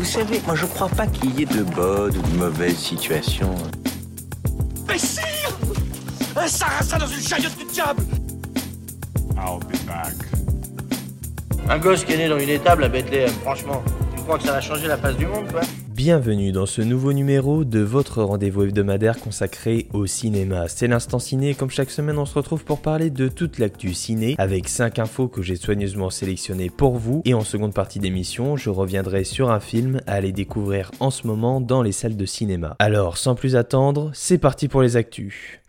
Vous savez, moi je crois pas qu'il y ait de bonnes ou de mauvaises situations. Mais sire Un sarrasin dans une chariote du diable I'll be back. Un gosse qui est né dans une étable à Bethléem, franchement. Tu crois que ça va changer la face du monde, quoi Bienvenue dans ce nouveau numéro de votre rendez-vous hebdomadaire consacré au cinéma. C'est l'instant ciné, comme chaque semaine on se retrouve pour parler de toute l'actu ciné avec 5 infos que j'ai soigneusement sélectionnées pour vous et en seconde partie d'émission je reviendrai sur un film à aller découvrir en ce moment dans les salles de cinéma. Alors sans plus attendre, c'est parti pour les actus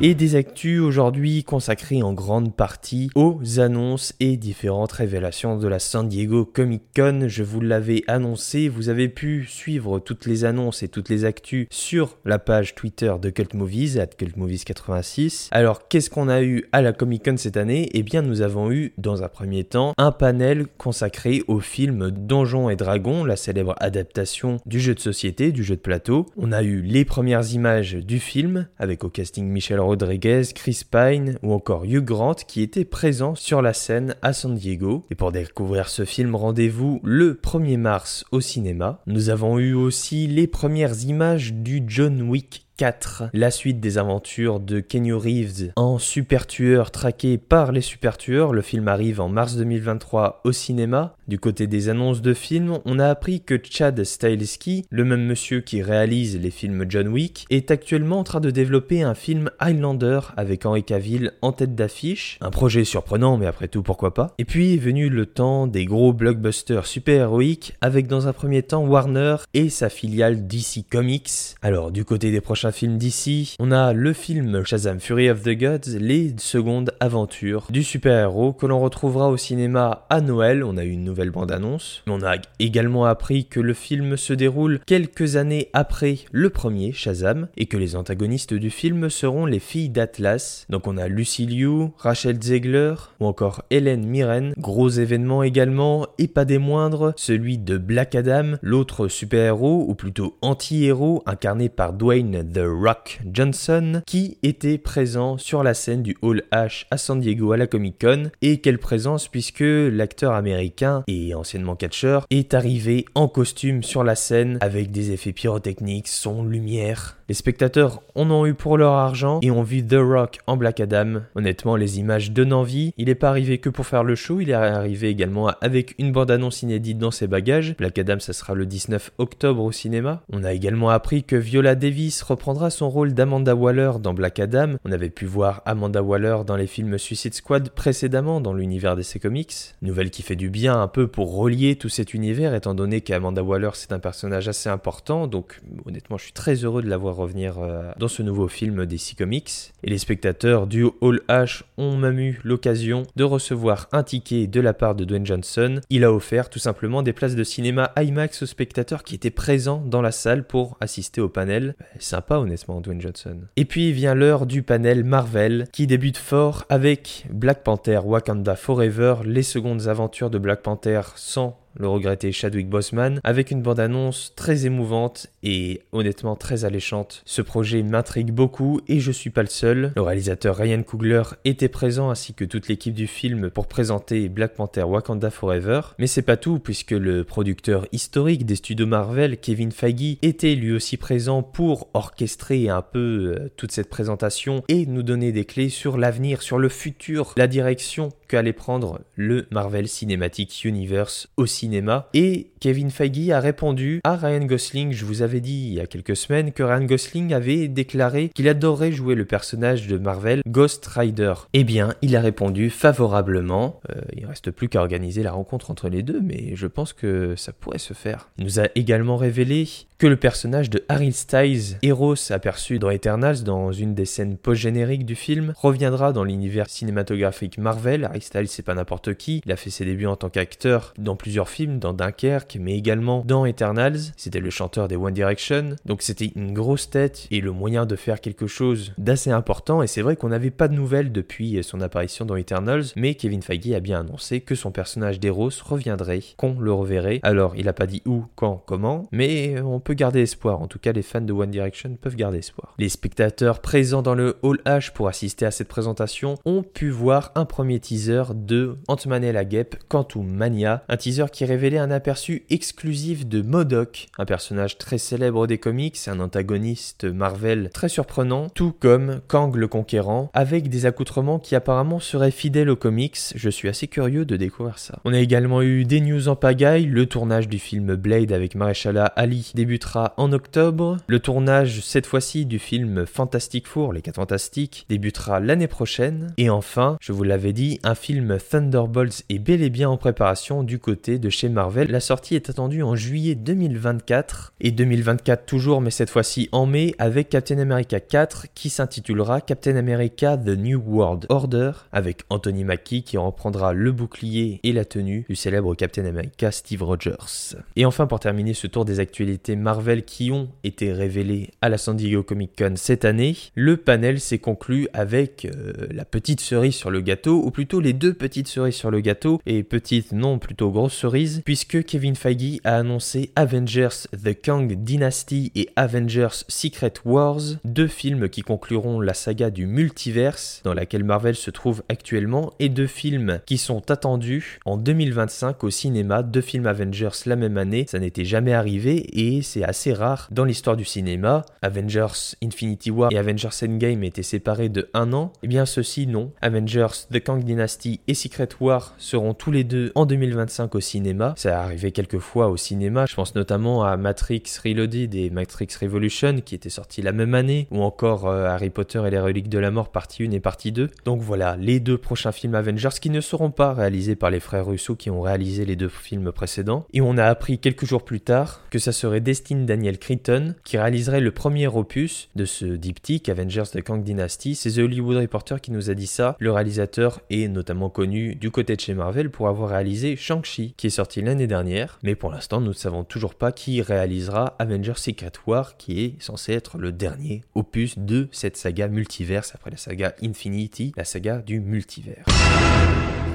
et des actus aujourd'hui consacrés en grande partie aux annonces et différentes révélations de la San Diego Comic Con. Je vous l'avais annoncé, vous avez pu suivre toutes les annonces et toutes les actus sur la page Twitter de Cult Movies, at CultMovies86. Alors qu'est-ce qu'on a eu à la Comic Con cette année? Eh bien nous avons eu dans un premier temps un panel consacré au film Donjons et Dragons, la célèbre adaptation du jeu de société, du jeu de plateau. On a eu les premières images du film avec au casting Michel Rodriguez, Chris Pine ou encore Hugh Grant qui étaient présents sur la scène à San Diego. Et pour découvrir ce film, rendez-vous le 1er mars au cinéma. Nous avons eu aussi les premières images du John Wick 4, la suite des aventures de Kenny Reeves en super tueur traqué par les super tueurs. Le film arrive en mars 2023 au cinéma. Du côté des annonces de films, on a appris que Chad Stahelski, le même monsieur qui réalise les films John Wick, est actuellement en train de développer un film Highlander avec Henry Cavill en tête d'affiche. Un projet surprenant, mais après tout, pourquoi pas. Et puis est venu le temps des gros blockbusters super-héroïques avec dans un premier temps Warner et sa filiale DC Comics. Alors, du côté des prochains film d'ici, on a le film Shazam Fury of the Gods, les secondes aventures du super-héros que l'on retrouvera au cinéma à Noël. On a eu une nouvelle bande-annonce. On a également appris que le film se déroule quelques années après le premier Shazam et que les antagonistes du film seront les filles d'Atlas. Donc on a Lucy Liu, Rachel Zegler ou encore Hélène Mirren. Gros événement également et pas des moindres, celui de Black Adam, l'autre super-héros ou plutôt anti-héros incarné par Dwayne The Rock Johnson, qui était présent sur la scène du Hall H à San Diego à la Comic Con. Et quelle présence puisque l'acteur américain et anciennement catcheur est arrivé en costume sur la scène avec des effets pyrotechniques, son, lumière. Les spectateurs en ont eu pour leur argent et ont vu The Rock en Black Adam. Honnêtement, les images donnent envie. Il n'est pas arrivé que pour faire le show, il est arrivé également avec une bande-annonce inédite dans ses bagages. Black Adam, ça sera le 19 octobre au cinéma. On a également appris que Viola Davis reprendra son rôle d'Amanda Waller dans Black Adam. On avait pu voir Amanda Waller dans les films Suicide Squad précédemment dans l'univers DC Comics. Nouvelle qui fait du bien un peu pour relier tout cet univers étant donné qu'Amanda Waller c'est un personnage assez important. Donc honnêtement, je suis très heureux de l'avoir revenir euh, dans ce nouveau film DC Comics. Et les spectateurs du Hall H ont même eu l'occasion de recevoir un ticket de la part de Dwayne Johnson. Il a offert tout simplement des places de cinéma IMAX aux spectateurs qui étaient présents dans la salle pour assister au panel. Sympa honnêtement Dwayne Johnson. Et puis vient l'heure du panel Marvel qui débute fort avec Black Panther Wakanda Forever, les secondes aventures de Black Panther sans le regretté Chadwick Boseman, avec une bande-annonce très émouvante et honnêtement très alléchante. Ce projet m'intrigue beaucoup et je suis pas le seul. Le réalisateur Ryan Coogler était présent ainsi que toute l'équipe du film pour présenter Black Panther Wakanda Forever. Mais c'est pas tout puisque le producteur historique des studios Marvel, Kevin Feige, était lui aussi présent pour orchestrer un peu euh, toute cette présentation et nous donner des clés sur l'avenir, sur le futur, la direction qu'allait prendre le Marvel Cinematic Universe au cinéma. Et Kevin Feige a répondu à Ryan Gosling. Je vous avais dit il y a quelques semaines que Ryan Gosling avait déclaré qu'il adorerait jouer le personnage de Marvel Ghost Rider. Eh bien, il a répondu favorablement. Euh, il reste plus qu'à organiser la rencontre entre les deux, mais je pense que ça pourrait se faire. Il nous a également révélé que le personnage de Harry Styles, Eros aperçu dans Eternals dans une des scènes post-génériques du film, reviendra dans l'univers cinématographique Marvel. Harry Styles, c'est pas n'importe qui. Il a fait ses débuts en tant qu'acteur dans plusieurs films, dans Dunkerque, mais également dans Eternals. C'était le chanteur des One Direction. Donc c'était une grosse tête et le moyen de faire quelque chose d'assez important. Et c'est vrai qu'on n'avait pas de nouvelles depuis son apparition dans Eternals, mais Kevin Feige a bien annoncé que son personnage d'Eros reviendrait, qu'on le reverrait. Alors, il a pas dit où, quand, comment, mais on peut garder espoir. En tout cas, les fans de One Direction peuvent garder espoir. Les spectateurs présents dans le Hall H pour assister à cette présentation ont pu voir un premier teaser de Ant-Man et la Guêpe, Quantum Mania, un teaser qui révélait un aperçu exclusive de Modoc, un personnage très célèbre des comics, un antagoniste Marvel très surprenant, tout comme Kang le Conquérant, avec des accoutrements qui apparemment seraient fidèles aux comics. Je suis assez curieux de découvrir ça. On a également eu des news en pagaille, le tournage du film Blade avec Maréchala Ali débutera en octobre, le tournage cette fois-ci du film Fantastic Four, les 4 fantastiques, débutera l'année prochaine, et enfin, je vous l'avais dit, un film Thunderbolts est bel et bien en préparation du côté de chez Marvel. La sortie est attendue en juillet 2024, et 2024 toujours, mais cette fois-ci en mai, avec Captain America 4 qui s'intitulera Captain America The New World Order, avec Anthony Mackie qui reprendra le bouclier et la tenue du célèbre Captain America Steve Rogers. Et enfin, pour terminer ce tour des actualités Marvel qui ont été révélées à la San Diego Comic Con cette année, le panel s'est conclu avec euh, la petite cerise sur le gâteau, ou plutôt les deux petites cerises sur le gâteau, et petite non, plutôt grosse cerise, puisque Kevin Feige a annoncé Avengers The Kang Dynasty et Avengers Secret Wars, deux films qui concluront la saga du multiverse dans laquelle Marvel se trouve actuellement, et deux films qui sont attendus en 2025 au cinéma, deux films Avengers la même année, ça n'était jamais arrivé et c'est assez rare dans l'histoire du cinéma. Avengers Infinity War et Avengers Endgame étaient séparés de un an, et eh bien ceci non. Avengers The Kang Dynasty et Secret War seront tous les deux en 2025 au cinéma. Ça a arrivé quelques fois au cinéma, je pense notamment à Matrix Reloaded et Matrix Revolution qui étaient sortis la même année, ou encore euh, Harry Potter et les reliques de la mort partie 1 et partie 2. Donc voilà, les deux prochains films Avengers qui ne seront pas réalisés par les frères Russo qui ont réalisé les deux films précédents. Et on a appris quelques jours plus tard que ça serait Destin Daniel Cretton qui réaliserait le premier opus de ce diptyque Avengers de Kang Dynasty. C'est The Hollywood Reporter qui nous a dit ça. Le réalisateur est notamment connu du côté de chez Marvel pour avoir réalisé Shang-Chi qui est sorti l'année dernière. Mais pour l'instant, nous ne savons toujours pas qui réalisera Avengers Secret War qui est censé être le dernier opus de cette saga multiverse après la saga Infinity, la saga du multivers.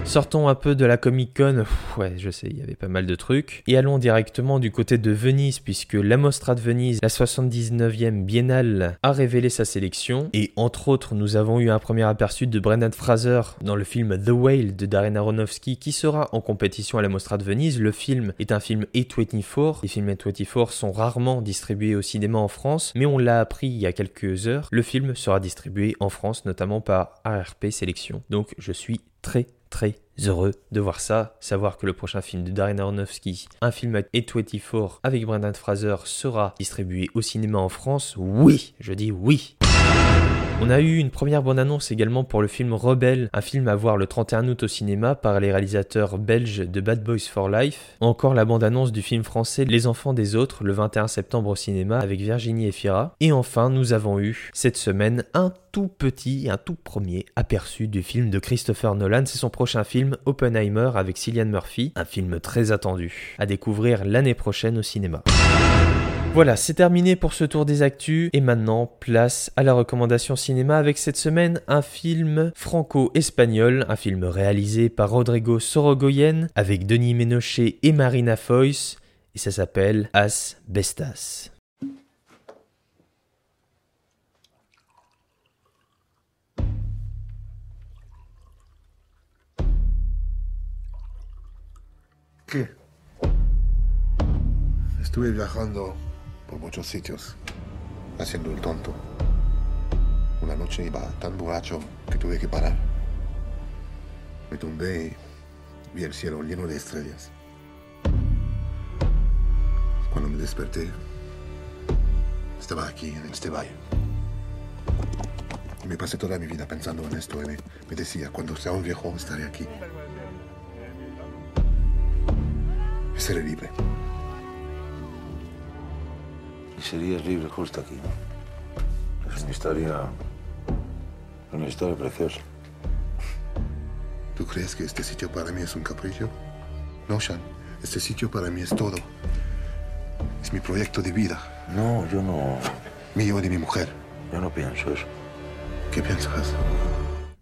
Sortons un peu de la Comic Con, ouais je sais, il y avait pas mal de trucs, et allons directement du côté de Venise, puisque la Mostra de Venise, la 79e biennale, a révélé sa sélection, et entre autres nous avons eu un premier aperçu de Brendan Fraser dans le film The Whale de Darren Aronofsky, qui sera en compétition à la Mostra de Venise. Le film est un film A24, les films A24 sont rarement distribués au cinéma en France, mais on l'a appris il y a quelques heures, le film sera distribué en France, notamment par ARP Sélection. Donc je suis très très heureux de voir ça, savoir que le prochain film de Darren Aronofsky, un film A24 avec Brendan Fraser, sera distribué au cinéma en France. Oui, je dis oui. On a eu une première bande-annonce également pour le film Rebelle, un film à voir le 31 août au cinéma par les réalisateurs belges de Bad Boys for Life. Encore la bande-annonce du film français Les Enfants des Autres le 21 septembre au cinéma avec Virginie Efira. Et enfin, nous avons eu cette semaine un tout petit, un tout premier aperçu du film de Christopher Nolan. C'est son prochain film Oppenheimer avec Cillian Murphy, un film très attendu à découvrir l'année prochaine au cinéma. Voilà, c'est terminé pour ce tour des actus. Et maintenant place à la recommandation cinéma avec cette semaine un film franco-espagnol, un film réalisé par Rodrigo Sorogoyen avec Denis Ménochet et Marina Foyce et ça s'appelle As Bestas. Estuve viajando por muchos sitios, haciendo el tonto. Una noche iba tan borracho que tuve que parar. Me tumbé y vi el cielo lleno de estrellas. Cuando me desperté, estaba aquí, en este valle. Me pasé toda mi vida pensando en esto y me, me decía, cuando sea un viejo estaré aquí. Seré libre. Y serías libre justo aquí, ¿no? Es una historia. Una historia preciosa. ¿Tú crees que este sitio para mí es un capricho? No, Sean. Este sitio para mí es todo. Es mi proyecto de vida. No, yo no. Mío y de mi mujer. Yo no pienso eso. ¿Qué piensas?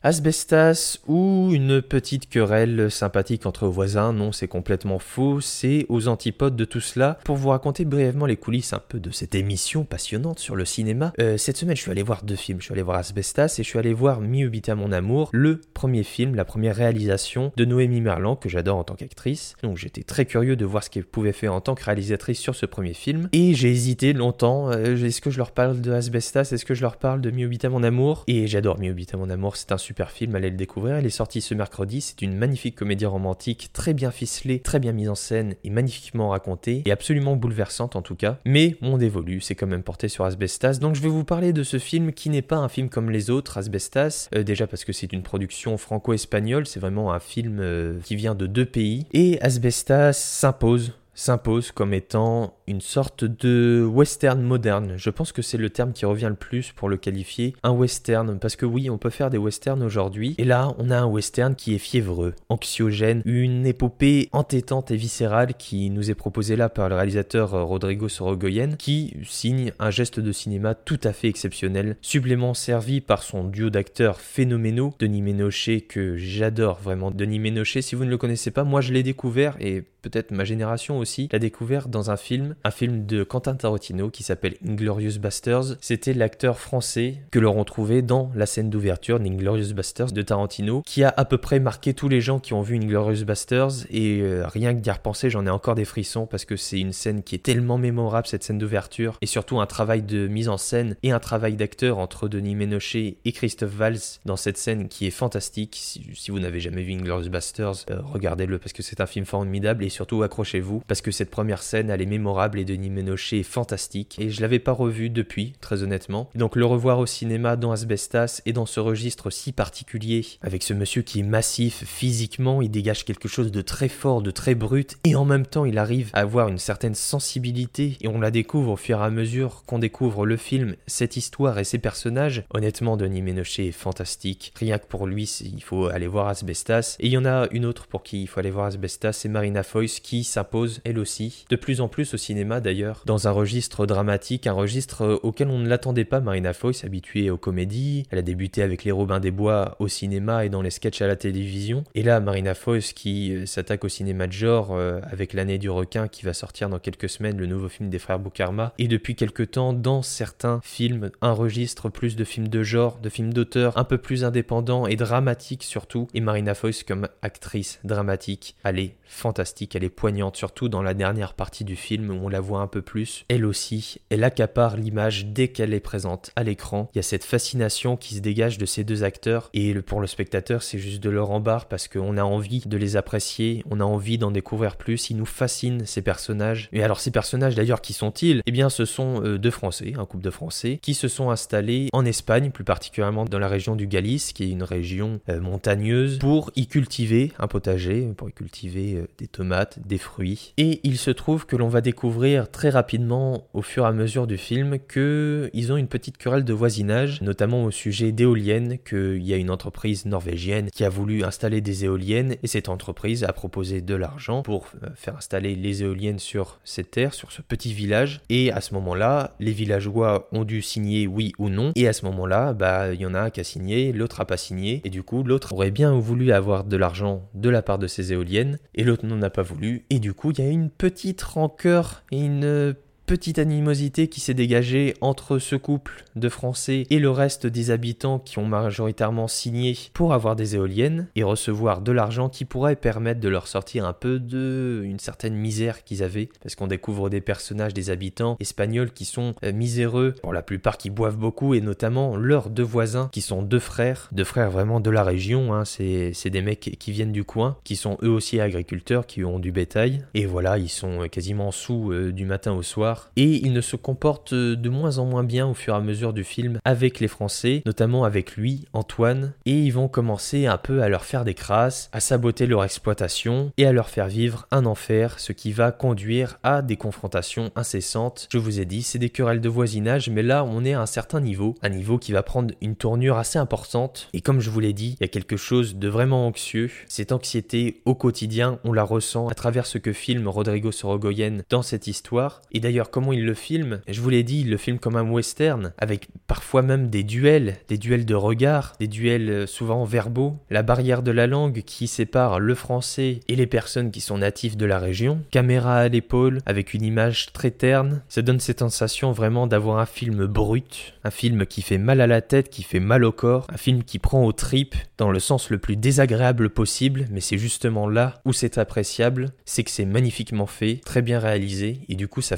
Asbestas ou une petite querelle sympathique entre voisins, non c'est complètement faux, c'est aux antipodes de tout cela. Pour vous raconter brièvement les coulisses un peu de cette émission passionnante sur le cinéma. Euh, cette semaine je suis allé voir deux films, je suis allé voir Asbestas et je suis allé voir Mi Ubita mon amour, le premier film, la première réalisation de Noémie Merlan que j'adore en tant qu'actrice. Donc j'étais très curieux de voir ce qu'elle pouvait faire en tant que réalisatrice sur ce premier film. Et j'ai hésité longtemps, euh, est-ce que je leur parle de Asbestas, est-ce que je leur parle de Mi Ubita mon amour? Et j'adore Mi Ubita mon amour, c'est un super film, allez le découvrir, il est sorti ce mercredi, c'est une magnifique comédie romantique, très bien ficelée, très bien mise en scène et magnifiquement racontée, et absolument bouleversante en tout cas, mais mon dévolu, c'est quand même porté sur Asbestas, donc je vais vous parler de ce film qui n'est pas un film comme les autres, Asbestas, euh, déjà parce que c'est une production franco-espagnole, c'est vraiment un film euh, qui vient de deux pays, et Asbestas s'impose s'impose comme étant une sorte de western moderne. Je pense que c'est le terme qui revient le plus pour le qualifier. Un western, parce que oui, on peut faire des westerns aujourd'hui. Et là, on a un western qui est fiévreux, anxiogène, une épopée entêtante et viscérale qui nous est proposée là par le réalisateur Rodrigo Sorogoyen, qui signe un geste de cinéma tout à fait exceptionnel, supplément servi par son duo d'acteurs phénoménaux, Denis Ménochet, que j'adore vraiment. Denis Ménochet, si vous ne le connaissez pas, moi je l'ai découvert et peut-être ma génération aussi l'a découvert dans un film, un film de Quentin Tarantino qui s'appelle Inglorious Busters. C'était l'acteur français que l'on retrouvait dans la scène d'ouverture d'Inglorious Busters de Tarantino, qui a à peu près marqué tous les gens qui ont vu Inglorious Busters et euh, rien que d'y repenser, j'en ai encore des frissons parce que c'est une scène qui est tellement mémorable cette scène d'ouverture et surtout un travail de mise en scène et un travail d'acteur entre Denis Ménochet et Christophe Valls dans cette scène qui est fantastique. Si, vous n'avez jamais vu Inglorious Busters, euh, regardez-le parce que c'est un film formidable et surtout accrochez-vous que cette première scène elle est mémorable et Denis Ménochet est fantastique et je l'avais pas revu depuis très honnêtement. donc le revoir au cinéma dans Asbestas et dans ce registre si particulier avec ce monsieur qui est massif physiquement, il dégage quelque chose de très fort, de très brut et en même temps il arrive à avoir une certaine sensibilité et on la découvre au fur et à mesure qu'on découvre le film, cette histoire et ses personnages. Honnêtement Denis Ménochet est fantastique. Rien que pour lui il faut aller voir Asbestas et il y en a une autre pour qui il faut aller voir Asbestas, c'est Marina Foy qui s'impose elle aussi, de plus en plus au cinéma d'ailleurs, dans un registre dramatique, un registre auquel on ne l'attendait pas. Marina Foïs, habituée aux comédies, elle a débuté avec Les Robins des Bois au cinéma et dans les sketchs à la télévision. Et là, Marina Foïs qui euh, s'attaque au cinéma de genre euh, avec L'année du requin qui va sortir dans quelques semaines, le nouveau film des frères Boukarma. Et depuis quelques temps, dans certains films, un registre plus de films de genre, de films d'auteur, un peu plus indépendants et dramatiques surtout. Et Marina Foïs comme actrice dramatique, elle est fantastique elle est poignante, surtout dans la dernière partie du film où on la voit un peu plus. Elle aussi, elle accapare l'image dès qu'elle est présente à l'écran. Il y a cette fascination qui se dégage de ces deux acteurs et pour le spectateur, c'est juste de leur embarre parce qu'on a envie de les apprécier, on a envie d'en découvrir plus. Ils nous fascinent ces personnages. Et alors ces personnages d'ailleurs, qui sont-ils? Eh bien, ce sont euh, deux Français, un couple de Français, qui se sont installés en Espagne, plus particulièrement dans la région du Galice, qui est une région euh, montagneuse, pour y cultiver un potager, pour y cultiver euh, des tomates des fruits. Et il se trouve que l'on va découvrir très rapidement au fur et à mesure du film que ils ont une petite querelle de voisinage, notamment au sujet d'éoliennes, qu'il y a une entreprise norvégienne qui a voulu installer des éoliennes et cette entreprise a proposé de l'argent pour euh, faire installer les éoliennes sur cette terre, sur ce petit village. Et à ce moment-là, les villageois ont dû signer oui ou non. Et à ce moment-là, bah il y en a un qui a signé, l'autre a pas signé. Et du coup, l'autre aurait bien voulu avoir de l'argent de la part de ces éoliennes et l'autre n'en a pas voulu et du coup, il y a une petite rancœur et une petite animosité qui s'est dégagée entre ce couple de Français et le reste des habitants qui ont majoritairement signé pour avoir des éoliennes et recevoir de l'argent qui pourrait permettre de leur sortir un peu de une certaine misère qu'ils avaient. Parce qu'on découvre des personnages des habitants espagnols qui sont euh, miséreux. Pour la plupart qui boivent beaucoup et notamment leurs deux voisins qui sont deux frères. Deux frères vraiment de la région hein, c'est des mecs qui viennent du coin qui sont eux aussi agriculteurs qui ont du bétail. Et voilà ils sont quasiment sous euh, du matin au soir et il ne se comporte de moins en moins bien au fur et à mesure du film avec les Français, notamment avec lui, Antoine, et ils vont commencer un peu à leur faire des crasses, à saboter leur exploitation et à leur faire vivre un enfer, ce qui va conduire à des confrontations incessantes. Je vous ai dit, c'est des querelles de voisinage, mais là on est à un certain niveau, un niveau qui va prendre une tournure assez importante, et comme je vous l'ai dit, il y a quelque chose de vraiment anxieux, cette anxiété au quotidien, on la ressent à travers ce que filme Rodrigo Sorogoyen dans cette histoire, et d'ailleurs comment il le filme. Je vous l'ai dit, il le filme comme un western, avec parfois même des duels, des duels de regard, des duels euh, souvent verbaux, la barrière de la langue qui sépare le français et les personnes qui sont natifs de la région, caméra à l'épaule, avec une image très terne, ça donne cette sensation vraiment d'avoir un film brut, un film qui fait mal à la tête, qui fait mal au corps, un film qui prend aux tripes dans le sens le plus désagréable possible, mais c'est justement là où c'est appréciable, c'est que c'est magnifiquement fait, très bien réalisé, et du coup ça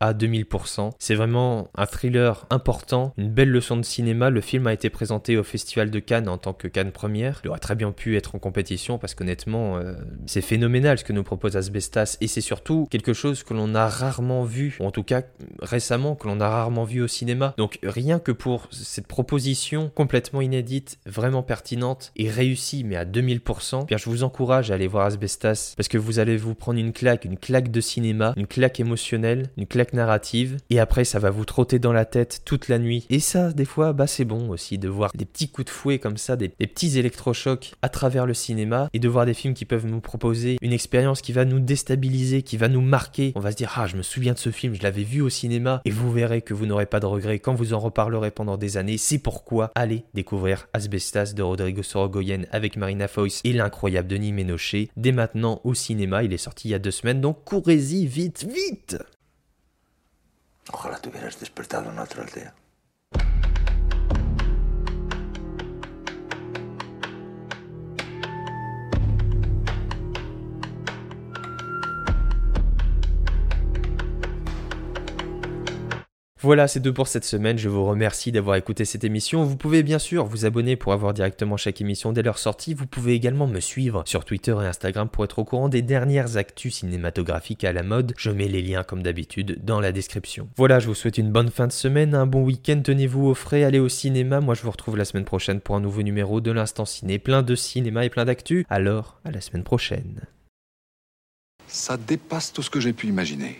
à 2000%. C'est vraiment un thriller important, une belle leçon de cinéma. Le film a été présenté au Festival de Cannes en tant que Cannes première. Il aurait très bien pu être en compétition parce qu'honnêtement, euh, c'est phénoménal ce que nous propose Asbestas, et c'est surtout quelque chose que l'on a rarement vu, ou en tout cas récemment que l'on a rarement vu au cinéma. Donc rien que pour cette proposition complètement inédite, vraiment pertinente et réussie, mais à 2000%, bien je vous encourage à aller voir Asbestas parce que vous allez vous prendre une claque, une claque de cinéma, une claque émotionnelle, une claque narrative, et après ça va vous trotter dans la tête toute la nuit. Et ça, des fois, bah c'est bon aussi de voir des petits coups de fouet comme ça, des, petits électrochocs à travers le cinéma, et de voir des films qui peuvent nous proposer une expérience qui va nous déstabiliser, qui va nous marquer. On va se dire, ah, je me souviens de ce film, je l'avais vu au cinéma, et vous verrez que vous n'aurez pas de regrets quand vous en reparlerez pendant des années. C'est pourquoi allez découvrir Asbestas de Rodrigo Sorogoyen avec Marina Foïs et l'incroyable Denis Ménochet dès maintenant au cinéma. Il est sorti il y a deux semaines, donc courez-y vite, vite Ojalá te hubieras despertado en otra aldea. Voilà, c'est tout pour cette semaine. Je vous remercie d'avoir écouté cette émission. Vous pouvez bien sûr vous abonner pour avoir directement chaque émission dès leur sortie. Vous pouvez également me suivre sur Twitter et Instagram pour être au courant des dernières actus cinématographiques à la mode. Je mets les liens comme d'habitude dans la description. Voilà, je vous souhaite une bonne fin de semaine, un bon week-end. Tenez-vous au frais, allez au cinéma. Moi, je vous retrouve la semaine prochaine pour un nouveau numéro de l'Instant Ciné. Plein de cinéma et plein d'actu. Alors, à la semaine prochaine. Ça dépasse tout ce que j'ai pu imaginer.